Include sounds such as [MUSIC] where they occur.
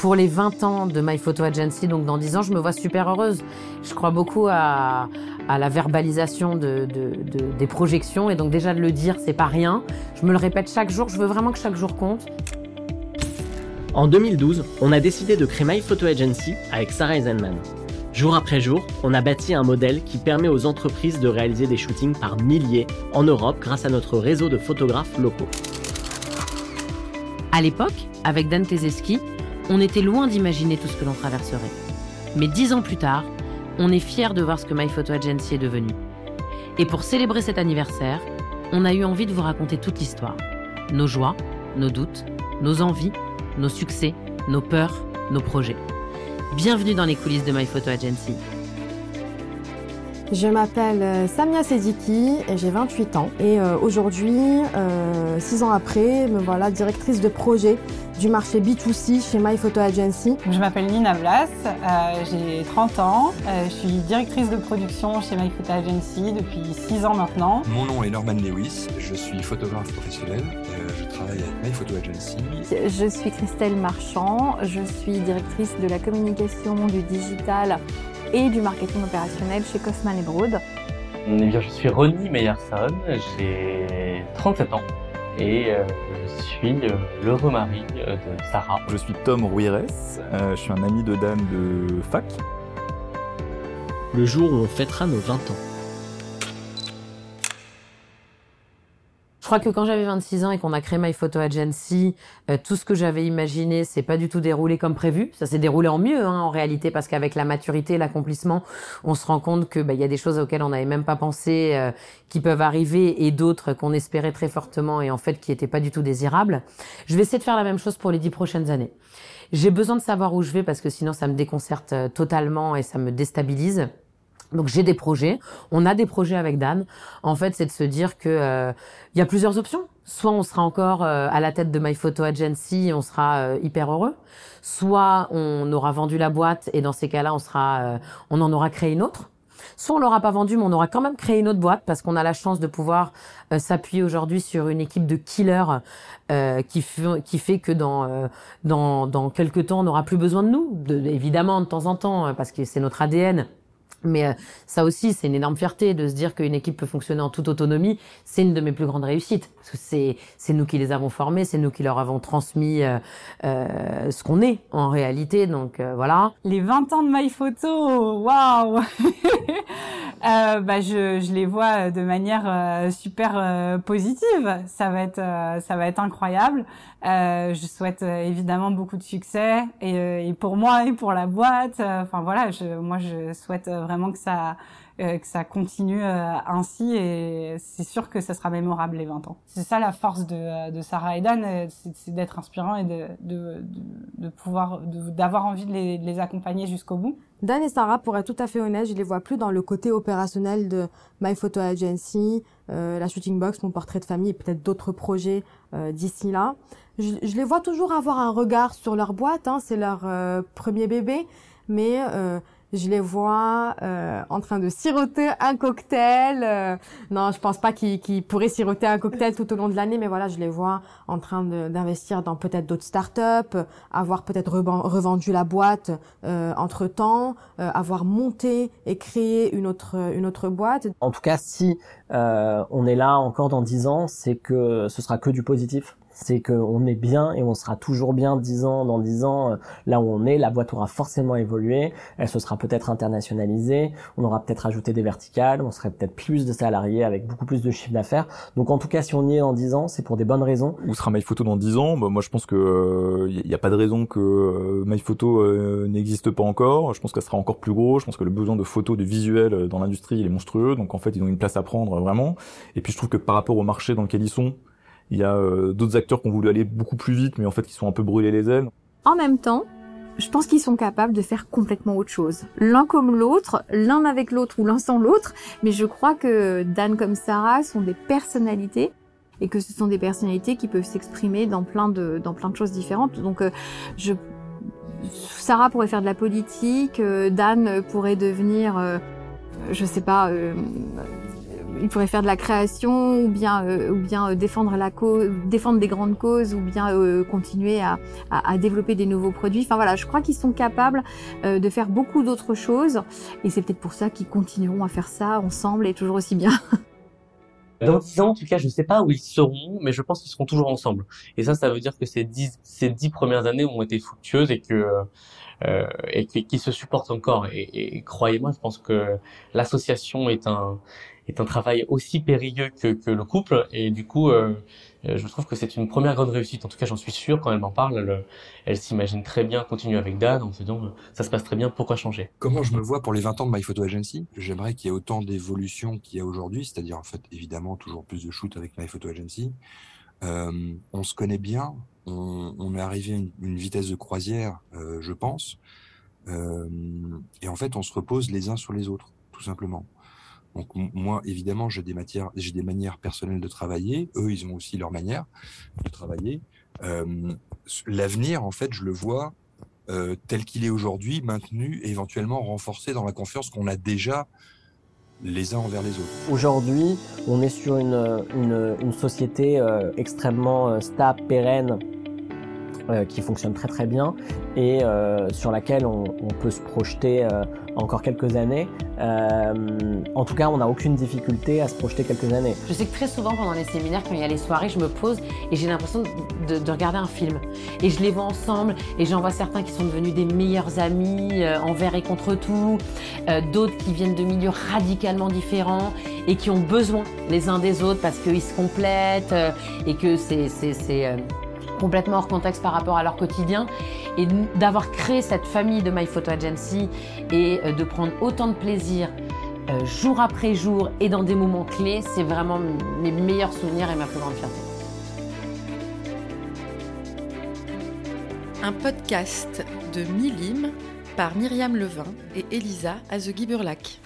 pour les 20 ans de My Photo Agency, donc dans 10 ans, je me vois super heureuse. Je crois beaucoup à, la verbalisation de, des projections et donc déjà de le dire, c'est pas rien. Je me le répète chaque jour, je veux vraiment que chaque jour compte. En 2012, on a décidé de créer My Photo Agency avec Sarah Eisenman. Jour après jour, on a bâti un modèle qui permet aux entreprises de réaliser des shootings par milliers en Europe grâce à notre réseau de photographes locaux. À l'époque, avec Dan Tezeski, on était loin d'imaginer tout ce que l'on traverserait. Mais dix ans plus tard, on est fiers de voir ce que My Photo Agency est devenu. Et pour célébrer cet anniversaire, on a eu envie de vous raconter toute l'histoire. Nos joies, nos doutes, nos envies, nos succès, nos peurs, nos projets. Bienvenue dans les coulisses de My Photo Agency. Je m'appelle euh, Samia Sediki et j'ai 28 ans. Et euh, aujourd'hui, 6 euh, ans après, me voilà directrice de projet du marché B2C chez My Photo Agency. Je m'appelle Nina Blas, j'ai 30 ans, je suis directrice de production chez My Photo Agency depuis 6 ans maintenant. Mon nom est Norman Lewis, je suis photographe professionnel, je travaille avec My Photo Agency. Je suis Christelle Marchand, je suis directrice de la communication, du digital et du marketing opérationnel chez Kaufman et Broad. Eh bien, je suis Ronnie Meyerson, j'ai 37 ans et euh, je suis euh, l'heureux mari euh, de Sarah. Je suis Tom Rouires, je suis un ami de Dan de fac. Le jour où on fêtera nos 20 ans. Crois que quand j'avais 26 ans et qu'on a créé My Photo Agency, euh, tout ce que j'avais imaginé, c'est pas du tout déroulé comme prévu. Ça s'est déroulé en mieux, hein, en réalité, parce qu'avec la maturité et l'accomplissement, on se rend compte que bah, il y a des choses auxquelles on n'avait même pas pensé, euh, qui peuvent arriver, et d'autres qu'on espérait très fortement et en fait qui étaient pas du tout désirables. Je vais essayer de faire la même chose pour les dix prochaines années. J'ai besoin de savoir où je vais parce que sinon ça me déconcerte euh, totalement et ça me déstabilise. Donc j'ai des projets, on a des projets avec Dan. En fait, c'est de se dire que euh, il y a plusieurs options. Soit on sera encore euh, à la tête de My Photo Agency, et on sera euh, hyper heureux. Soit on aura vendu la boîte et dans ces cas-là, on sera, on en aura créé une autre. Soit on l'aura pas vendu, mais on aura quand même créé une autre boîte parce qu'on a la chance de pouvoir s'appuyer aujourd'hui sur une équipe de killers qui, qui fait que dans, dans dans quelques temps, on n'aura plus besoin de nous. De, évidemment, de temps en temps, parce que c'est notre ADN mais euh, ça aussi, c'est une énorme fierté de se dire qu'une équipe peut fonctionner en toute autonomie. C'est une de mes plus grandes réussites. C'est, c'est nous qui les avons formés, c'est nous qui leur avons transmis euh, euh ce qu'on est en réalité. Donc euh, voilà. Les 20 ans de My Photo, waouh [LAUGHS] bah, je, je les vois de manière super positive. Ça va être, ça va être incroyable. je souhaite évidemment beaucoup de succès et, et, pour moi et pour la boîte. Enfin voilà, je, moi je souhaite vraiment que ça euh, que ça continue euh, ainsi et c'est sûr que ça sera mémorable les 20 ans. C'est ça la force de, euh, de Sarah et Dan, c'est d'être inspirant et de, de, pouvoir d'avoir envie de les, les accompagner jusqu'au bout. Dan et Sarah, pour être tout à fait honnête, je les vois plus dans le côté opérationnel de My Photo Agency, la Shooting Box, mon portrait de famille et peut-être d'autres projets d'ici là. Je, je, les vois toujours avoir un regard sur leur boîte, hein, c'est leur premier bébé, mais je les vois euh, en train de siroter un cocktail. Euh, non, je pense pas qu'ils pourraient siroter un cocktail tout au long de l'année, mais voilà, je les vois en train d'investir dans peut-être d'autres startups, avoir peut-être revendu la boîte euh, entre temps, euh, avoir monté et créé une autre une autre boîte. En tout cas, si euh, on est là encore dans dix ans, c'est que ce sera que du positif c'est qu'on est bien et on sera toujours bien dix ans dans dix ans euh, là où on est. La boîte aura forcément évolué, elle se sera peut-être internationalisée, on aura peut-être ajouté des verticales, on serait peut-être plus de salariés avec beaucoup plus de chiffre d'affaires. Donc en tout cas, si on y est dans dix ans, c'est pour des bonnes raisons. Où sera MyPhoto dans dix ans? Bah, Moi, je pense que il euh, n'y a pas de raison que euh, MyPhoto euh, n'existe pas encore. Je pense qu'elle sera encore plus gros. Je pense que le besoin de photos, de visuels dans l'industrie, il est monstrueux. Donc en fait, ils ont une place à prendre vraiment. Et puis je trouve que par rapport au marché dans lequel ils sont, il y a euh, d'autres acteurs qui ont voulu aller beaucoup plus vite, mais en fait qui sont un peu brûlés les ailes. En même temps, je pense qu'ils sont capables de faire complètement autre chose. L'un comme l'autre, l'un avec l'autre ou l'un sans l'autre, mais je crois que Dan comme Sarah sont des personnalités et que ce sont des personnalités qui peuvent s'exprimer dans plein de dans plein de choses différentes. Donc euh, je Sarah pourrait faire de la politique, euh, Dan pourrait devenir je sais pas il pourrait faire de la création ou bien ou bien défendre la cause, défendre des grandes causes ou bien continuer à, à, à, développer des nouveaux produits. Enfin voilà, je crois qu'ils sont capables de faire beaucoup d'autres choses et c'est peut-être pour ça qu'ils continueront à faire ça ensemble et toujours aussi bien. [LAUGHS] Dans dix ans, en tout cas, je ne sais pas où ils seront, mais je pense qu'ils seront toujours ensemble. Et ça, ça veut dire que ces dix, ces dix premières années ont été fructueuses et que euh, et qu'ils se supportent encore. Et, croyez-moi, je pense que l'association est un travail aussi périlleux que, le couple. Et du coup, euh, euh, je trouve que c'est une première grande réussite. En tout cas, j'en suis sûr quand elle m'en parle. Elle, s'imagine très bien continuer avec Dan en se disant ça se passe très bien, pourquoi changer? Comment je me vois pour les 20 ans de My Photo Agency? J'aimerais qu'il y ait autant d'évolution qu'il y a aujourd'hui, c'est-à-dire en fait évidemment toujours plus de shoot avec My Photo Agency. On se connaît bien, on, est arrivé à une, vitesse de croisière, euh, je pense, euh, et en fait on se repose les uns sur les autres, tout simplement. Donc moi, évidemment, j'ai des matières, j'ai des manières personnelles de travailler. Eux, ils ont aussi leur manière de travailler. Euh, L'avenir, en fait, je le vois tel qu'il est aujourd'hui, maintenu, et éventuellement renforcé dans la confiance qu'on a déjà les uns envers les autres. Aujourd'hui, on est sur une, une, société extrêmement stable, pérenne, euh, qui fonctionne très très bien et euh, sur laquelle on, peut se projeter euh, encore quelques années. En tout cas, on n'a aucune difficulté à se projeter quelques années. Je sais que très souvent pendant les séminaires, quand il y a les soirées, je me pose et j'ai l'impression de, de, regarder un film. Et je les vois ensemble et j'en vois certains qui sont devenus des meilleurs amis envers et contre tout, d'autres qui viennent de milieux radicalement différents et qui ont besoin les uns des autres parce qu'ils se complètent et que c'est complètement hors contexte par rapport à leur quotidien et d'avoir créé cette famille de My Photo Agency et de prendre autant de plaisir euh, jour après jour et dans des moments clés, c'est vraiment mes meilleurs souvenirs et ma plus grande fierté. Un podcast de Milim par Myriam Levin et Elisa Azegui-Burlac.